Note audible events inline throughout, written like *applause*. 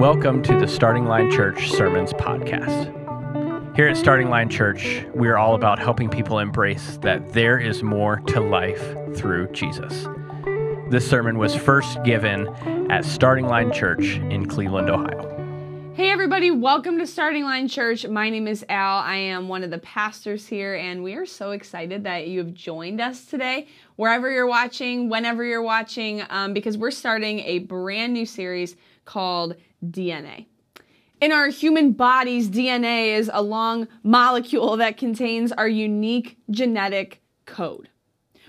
Welcome to the Starting Line Church Sermons Podcast. Here at Starting Line Church, we are all about helping people embrace that there is more to life through Jesus. This sermon was first given at Starting Line Church in Cleveland, Ohio. Hey, everybody, welcome to Starting Line Church. My name is Al. I am one of the pastors here, and we are so excited that you have joined us today, wherever you're watching, whenever you're watching, um, because we're starting a brand new series called DNA. In our human bodies, DNA is a long molecule that contains our unique genetic code.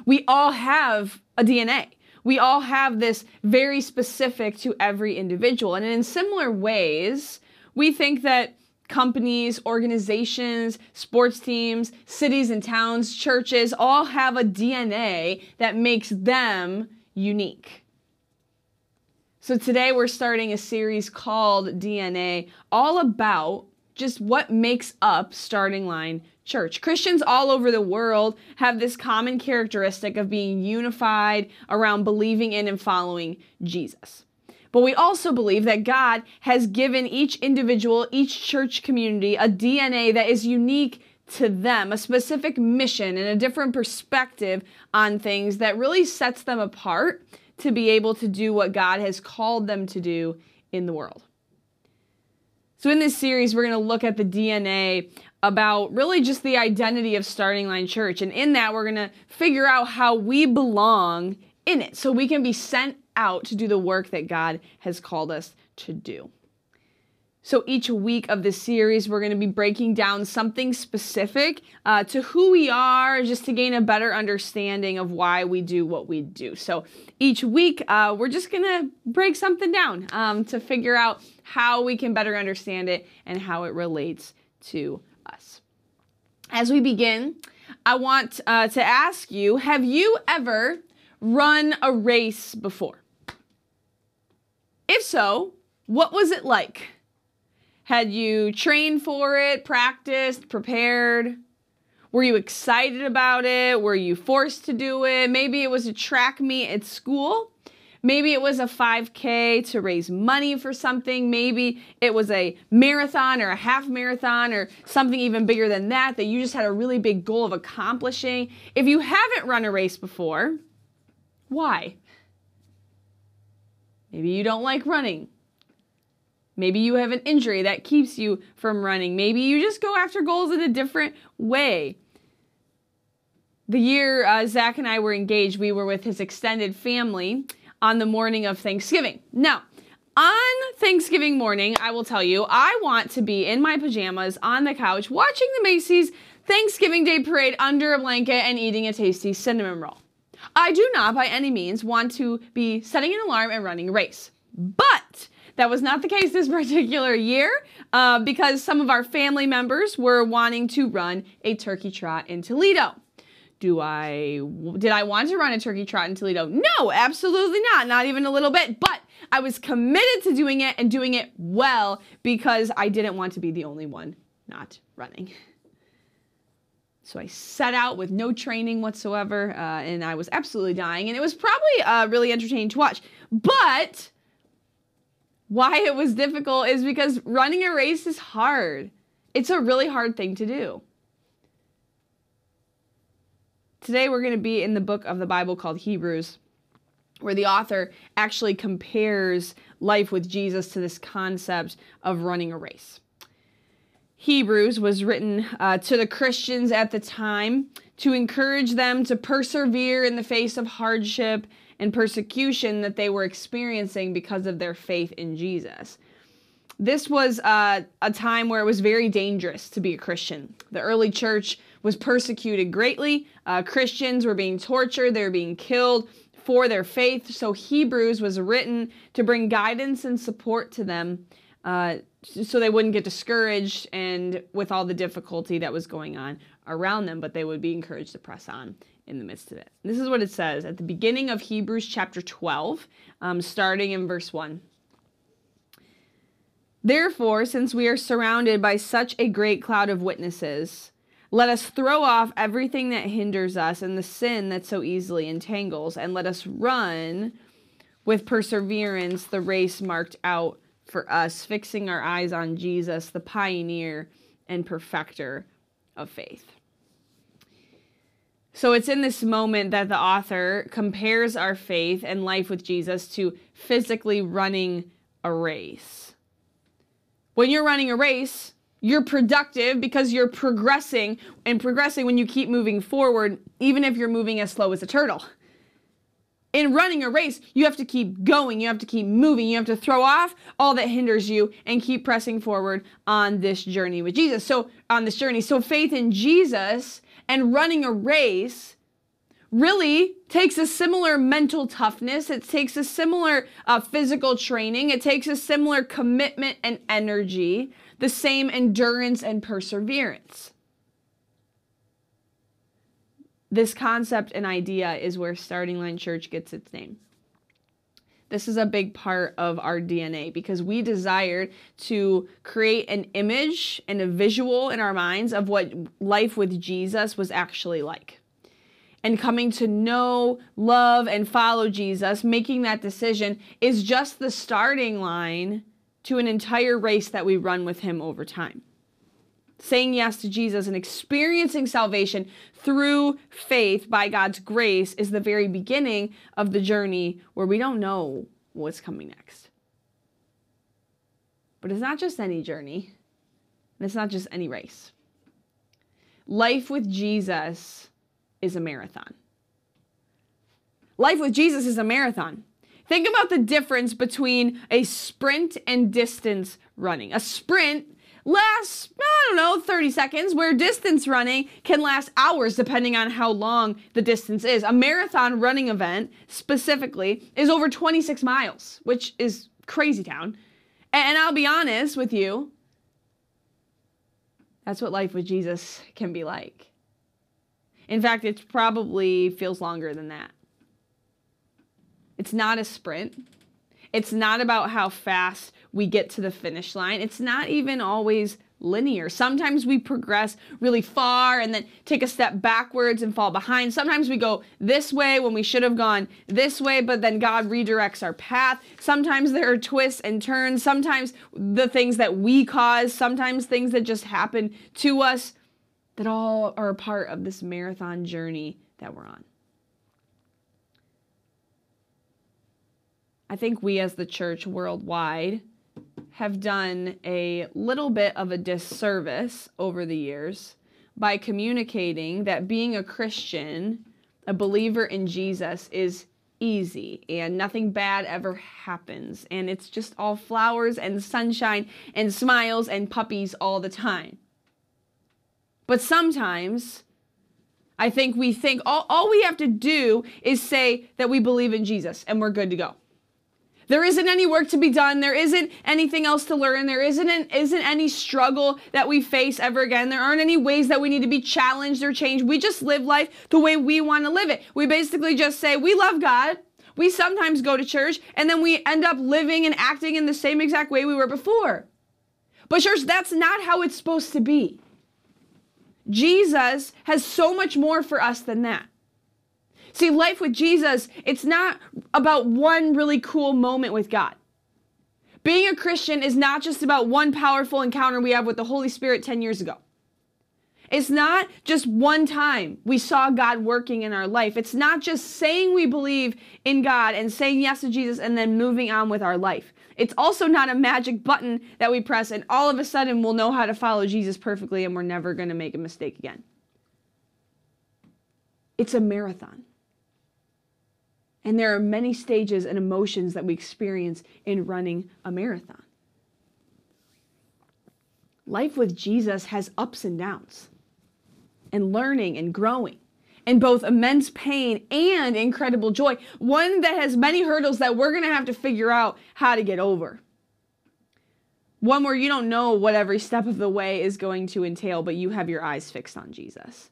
We all have a DNA. We all have this very specific to every individual. And in similar ways, we think that companies, organizations, sports teams, cities and towns, churches all have a DNA that makes them unique. So today we're starting a series called DNA, all about just what makes up Starting Line Church. Christians all over the world have this common characteristic of being unified around believing in and following Jesus. But we also believe that God has given each individual, each church community, a DNA that is unique to them, a specific mission and a different perspective on things that really sets them apart to be able to do what God has called them to do in the world. So, in this series, we're going to look at the DNA about really just the identity of Starting Line Church. And in that, we're going to figure out how we belong in it so we can be sent out to do the work that God has called us to do. So each week of this series, we're going to be breaking down something specific uh, to who we are, just to gain a better understanding of why we do what we do. So each week, uh, we're just going to break something down um, to figure out how we can better understand it and how it relates to us. As we begin, I want uh, to ask you have you ever run a race before? If so, what was it like? Had you trained for it, practiced, prepared? Were you excited about it? Were you forced to do it? Maybe it was a track meet at school. Maybe it was a 5K to raise money for something. Maybe it was a marathon or a half marathon or something even bigger than that that you just had a really big goal of accomplishing. If you haven't run a race before, why? Maybe you don't like running. Maybe you have an injury that keeps you from running. Maybe you just go after goals in a different way. The year uh, Zach and I were engaged, we were with his extended family on the morning of Thanksgiving. Now, on Thanksgiving morning, I will tell you, I want to be in my pajamas on the couch watching the Macy's Thanksgiving Day parade under a blanket and eating a tasty cinnamon roll. I do not by any means want to be setting an alarm and running a race. But that was not the case this *laughs* particular year uh, because some of our family members were wanting to run a turkey trot in Toledo. Do I did I want to run a turkey trot in Toledo? No, absolutely not, not even a little bit. But I was committed to doing it and doing it well because I didn't want to be the only one not running. So I set out with no training whatsoever, uh, and I was absolutely dying. And it was probably uh, really entertaining to watch. But why it was difficult is because running a race is hard. It's a really hard thing to do. Today we're going to be in the book of the Bible called Hebrews, where the author actually compares life with Jesus to this concept of running a race. Hebrews was written uh, to the Christians at the time to encourage them to persevere in the face of hardship and persecution that they were experiencing because of their faith in Jesus. This was uh, a time where it was very dangerous to be a Christian. The early church was persecuted greatly. Uh, Christians were being tortured, they were being killed for their faith. So Hebrews was written to bring guidance and support to them uh, so they wouldn't get discouraged and with all the difficulty that was going on around them, but they would be encouraged to press on in the midst of it. This is what it says at the beginning of Hebrews chapter 12, um, starting in verse 1. Therefore, since we are surrounded by such a great cloud of witnesses, let us throw off everything that hinders us and the sin that so easily entangles, and let us run with perseverance the race marked out for us, fixing our eyes on Jesus, the pioneer and perfecter of faith. So it's in this moment that the author compares our faith and life with Jesus to physically running a race. When you're running a race, you're productive because you're progressing and progressing when you keep moving forward, even if you're moving as slow as a turtle. In running a race, you have to keep going, you have to keep moving, you have to throw off all that hinders you and keep pressing forward on this journey with Jesus. So, on this journey, so faith in Jesus and running a race really takes a similar mental toughness. It takes a similar uh, physical training. It takes a similar commitment and energy, the same endurance and perseverance. This concept and idea is where Starting Line Church gets its name. This is a big part of our DNA because we desired to create an image and a visual in our minds of what life with Jesus was actually like. And coming to know, love, and follow Jesus, making that decision is just the starting line to an entire race that we run with Him over time saying yes to Jesus and experiencing salvation through faith by God's grace is the very beginning of the journey where we don't know what's coming next. But it's not just any journey, and it's not just any race. Life with Jesus is a marathon. Life with Jesus is a marathon. Think about the difference between a sprint and distance running. A sprint lasts, I don't know, 30 seconds, where distance running can last hours depending on how long the distance is. A marathon running event, specifically, is over 26 miles, which is crazy town. And I'll be honest with you, that's what life with Jesus can be like. In fact, it probably feels longer than that. It's not a sprint. It's not about how fast we get to the finish line. It's not even always linear. Sometimes we progress really far and then take a step backwards and fall behind. Sometimes we go this way when we should have gone this way, but then God redirects our path. Sometimes there are twists and turns. Sometimes the things that we cause, sometimes things that just happen to us that all are a part of this marathon journey that we're on. I think we as the church worldwide have done a little bit of a disservice over the years by communicating that being a Christian, a believer in Jesus, is easy and nothing bad ever happens. And it's just all flowers and sunshine and smiles and puppies all the time. But sometimes I think we think all, all we have to do is say that we believe in Jesus and we're good to go. There isn't any work to be done. There isn't anything else to learn. There isn't an, isn't any struggle that we face ever again. There aren't any ways that we need to be challenged or changed. We just live life the way we want to live it. We basically just say we love God. We sometimes go to church and then we end up living and acting in the same exact way we were before. But church, that's not how it's supposed to be. Jesus has so much more for us than that. See, life with Jesus, it's not about one really cool moment with God. Being a Christian is not just about one powerful encounter we have with the Holy Spirit 10 years ago. It's not just one time we saw God working in our life. It's not just saying we believe in God and saying yes to Jesus and then moving on with our life. It's also not a magic button that we press and all of a sudden we'll know how to follow Jesus perfectly and we're never going to make a mistake again. It's a marathon. And there are many stages and emotions that we experience in running a marathon. Life with Jesus has ups and downs, and learning and growing, and both immense pain and incredible joy. One that has many hurdles that we're going to have to figure out how to get over. One where you don't know what every step of the way is going to entail, but you have your eyes fixed on Jesus.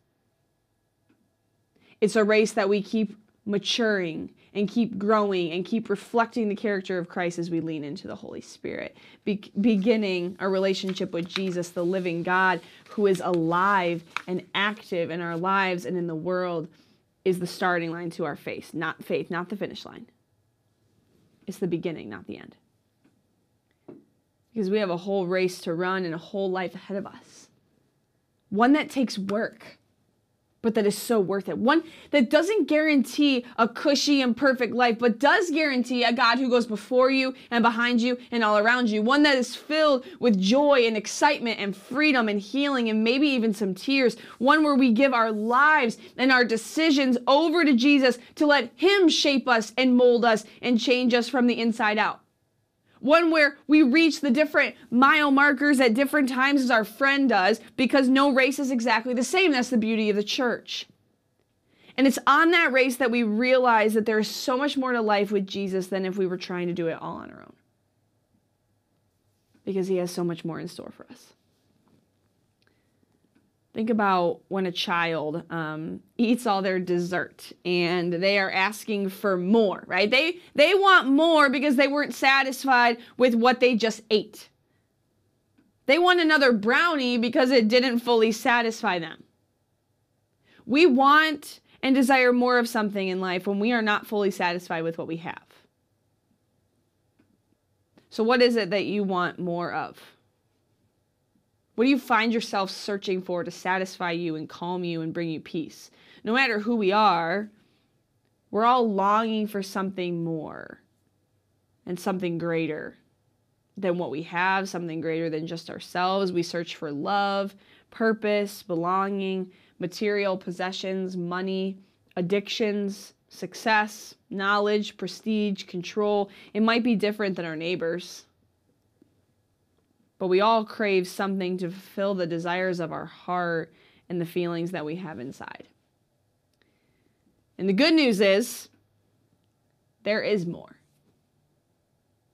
It's a race that we keep maturing and keep growing and keep reflecting the character of Christ as we lean into the Holy Spirit. Be- beginning a relationship with Jesus, the living God who is alive and active in our lives and in the world, is the starting line to our faith, not faith, not the finish line. It's the beginning, not the end. because we have a whole race to run and a whole life ahead of us. One that takes work but that is so worth it. One that doesn't guarantee a cushy and perfect life, but does guarantee a God who goes before you and behind you and all around you. One that is filled with joy and excitement and freedom and healing and maybe even some tears. One where we give our lives and our decisions over to Jesus to let Him shape us and mold us and change us from the inside out one where we reach the different mile markers at different times as our friend does because no race is exactly the same. That's the beauty of the church. And it's on that race that we realize that there is so much more to life with Jesus than if we were trying to do it all on our own. Because he has so much more in store for us. Think about when a child um, eats all their dessert and they are asking for more, right? They they want more because they weren't satisfied with what they just ate. They want another brownie because it didn't fully satisfy them. We want and desire more of something in life when we are not fully satisfied with what we have. So, what is it that you want more of? What do you find yourself searching for to satisfy you and calm you and bring you peace? No matter who we are, we're all longing for something more and something greater than what we have, something greater than just ourselves. We search for love, purpose, belonging, material possessions, money, addictions, success, knowledge, prestige, control. It might be different than our neighbors. But we all crave something to fulfill the desires of our heart and the feelings that we have inside. And the good news is there is more.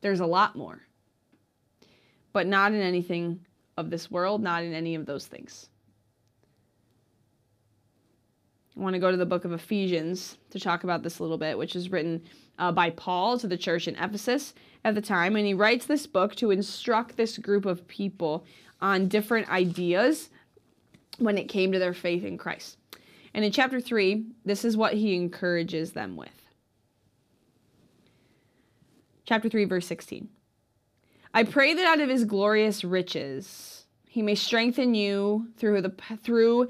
There's a lot more. But not in anything of this world, not in any of those things. I want to go to the book of Ephesians to talk about this a little bit, which is written uh, by Paul to the church in Ephesus at the time. And he writes this book to instruct this group of people on different ideas when it came to their faith in Christ. And in chapter 3, this is what he encourages them with. Chapter 3, verse 16. I pray that out of his glorious riches he may strengthen you through the through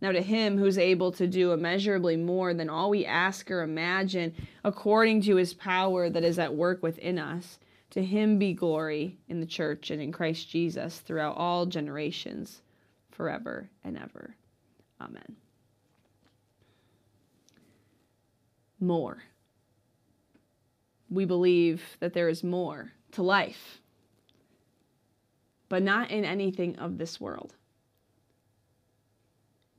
Now, to him who's able to do immeasurably more than all we ask or imagine, according to his power that is at work within us, to him be glory in the church and in Christ Jesus throughout all generations, forever and ever. Amen. More. We believe that there is more to life, but not in anything of this world.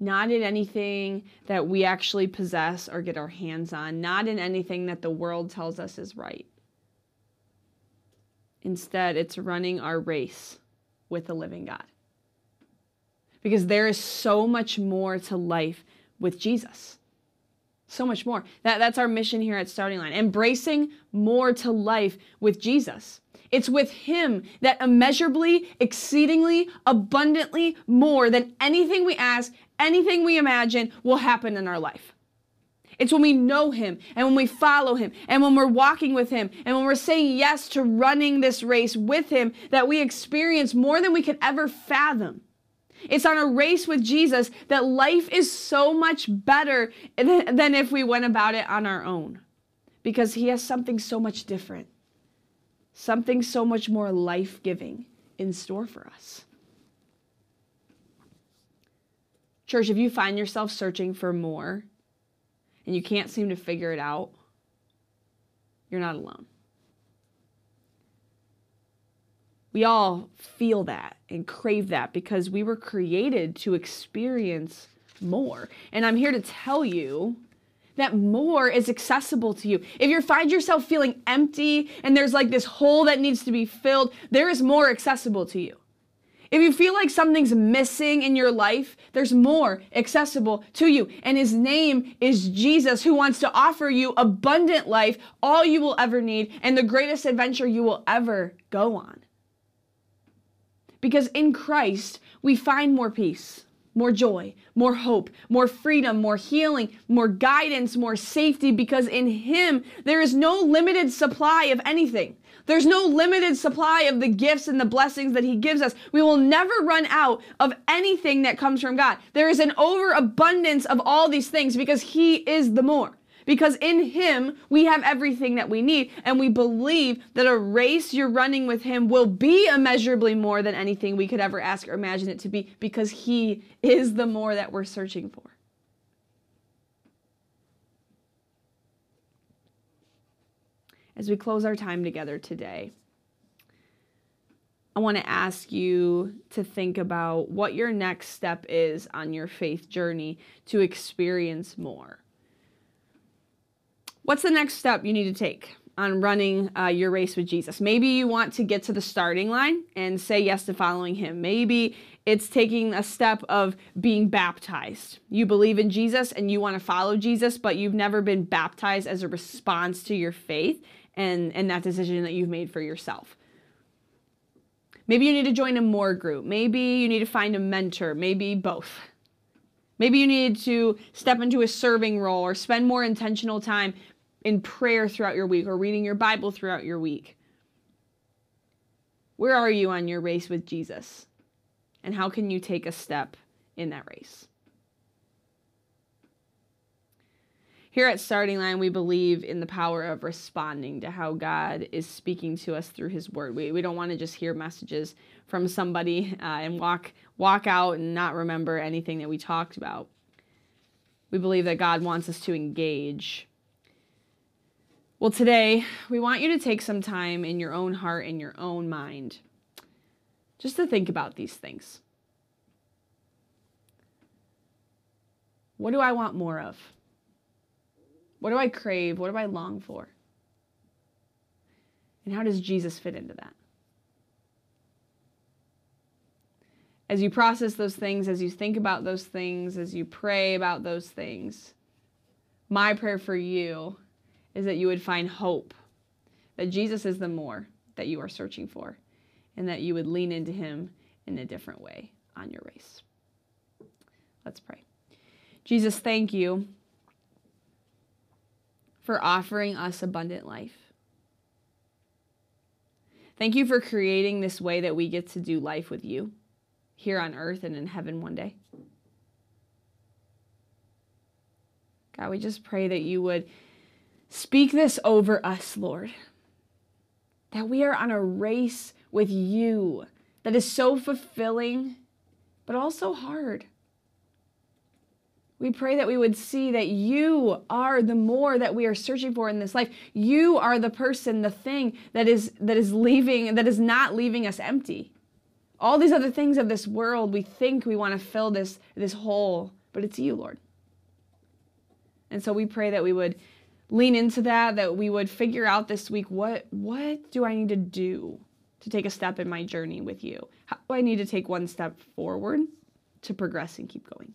Not in anything that we actually possess or get our hands on, not in anything that the world tells us is right Instead, it's running our race with the living God. Because there is so much more to life with Jesus. So much more. That, that's our mission here at Starting Line. Embracing more to life with Jesus. It's with Him that immeasurably, exceedingly, abundantly more than anything we ask, anything we imagine will happen in our life. It's when we know Him and when we follow Him and when we're walking with Him and when we're saying yes to running this race with Him that we experience more than we could ever fathom. It's on a race with Jesus that life is so much better than if we went about it on our own because He has something so much different, something so much more life giving in store for us. Church, if you find yourself searching for more, and you can't seem to figure it out, you're not alone. We all feel that and crave that because we were created to experience more. And I'm here to tell you that more is accessible to you. If you find yourself feeling empty and there's like this hole that needs to be filled, there is more accessible to you. If you feel like something's missing in your life, there's more accessible to you. And his name is Jesus, who wants to offer you abundant life, all you will ever need, and the greatest adventure you will ever go on. Because in Christ, we find more peace, more joy, more hope, more freedom, more healing, more guidance, more safety, because in Him, there is no limited supply of anything. There's no limited supply of the gifts and the blessings that He gives us. We will never run out of anything that comes from God. There is an overabundance of all these things because He is the more. Because in Him, we have everything that we need. And we believe that a race you're running with Him will be immeasurably more than anything we could ever ask or imagine it to be because He is the more that we're searching for. As we close our time together today, I want to ask you to think about what your next step is on your faith journey to experience more. What's the next step you need to take on running uh, your race with Jesus? Maybe you want to get to the starting line and say yes to following him. Maybe it's taking a step of being baptized. You believe in Jesus and you want to follow Jesus, but you've never been baptized as a response to your faith and, and that decision that you've made for yourself. Maybe you need to join a more group. Maybe you need to find a mentor. Maybe both. Maybe you need to step into a serving role or spend more intentional time in prayer throughout your week or reading your Bible throughout your week? Where are you on your race with Jesus? And how can you take a step in that race? Here at Starting Line, we believe in the power of responding to how God is speaking to us through His Word. We, we don't want to just hear messages from somebody *laughs* uh, and walk walk out and not remember anything that we talked about. We believe that God wants us to engage well, today we want you to take some time in your own heart and your own mind just to think about these things. What do I want more of? What do I crave? What do I long for? And how does Jesus fit into that? As you process those things, as you think about those things, as you pray about those things, my prayer for you is that you would find hope, that Jesus is the more that you are searching for, and that you would lean into him in a different way on your race. Let's pray. Jesus, thank you for offering us abundant life. Thank you for creating this way that we get to do life with you here on earth and in heaven one day. God, we just pray that you would Speak this over us, Lord, that we are on a race with you that is so fulfilling, but also hard. We pray that we would see that you are the more that we are searching for in this life. You are the person, the thing that is that is leaving that is not leaving us empty. All these other things of this world, we think we want to fill this this hole, but it's you, Lord. And so we pray that we would lean into that that we would figure out this week what what do I need to do to take a step in my journey with you? How do I need to take one step forward to progress and keep going?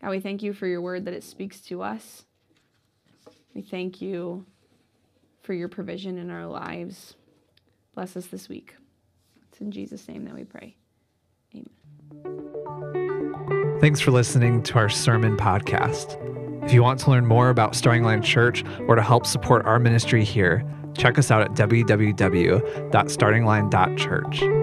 God, we thank you for your word that it speaks to us. We thank you for your provision in our lives. Bless us this week. It's in Jesus' name that we pray. Amen. Thanks for listening to our sermon podcast. If you want to learn more about Starting Line Church or to help support our ministry here, check us out at www.startingline.church.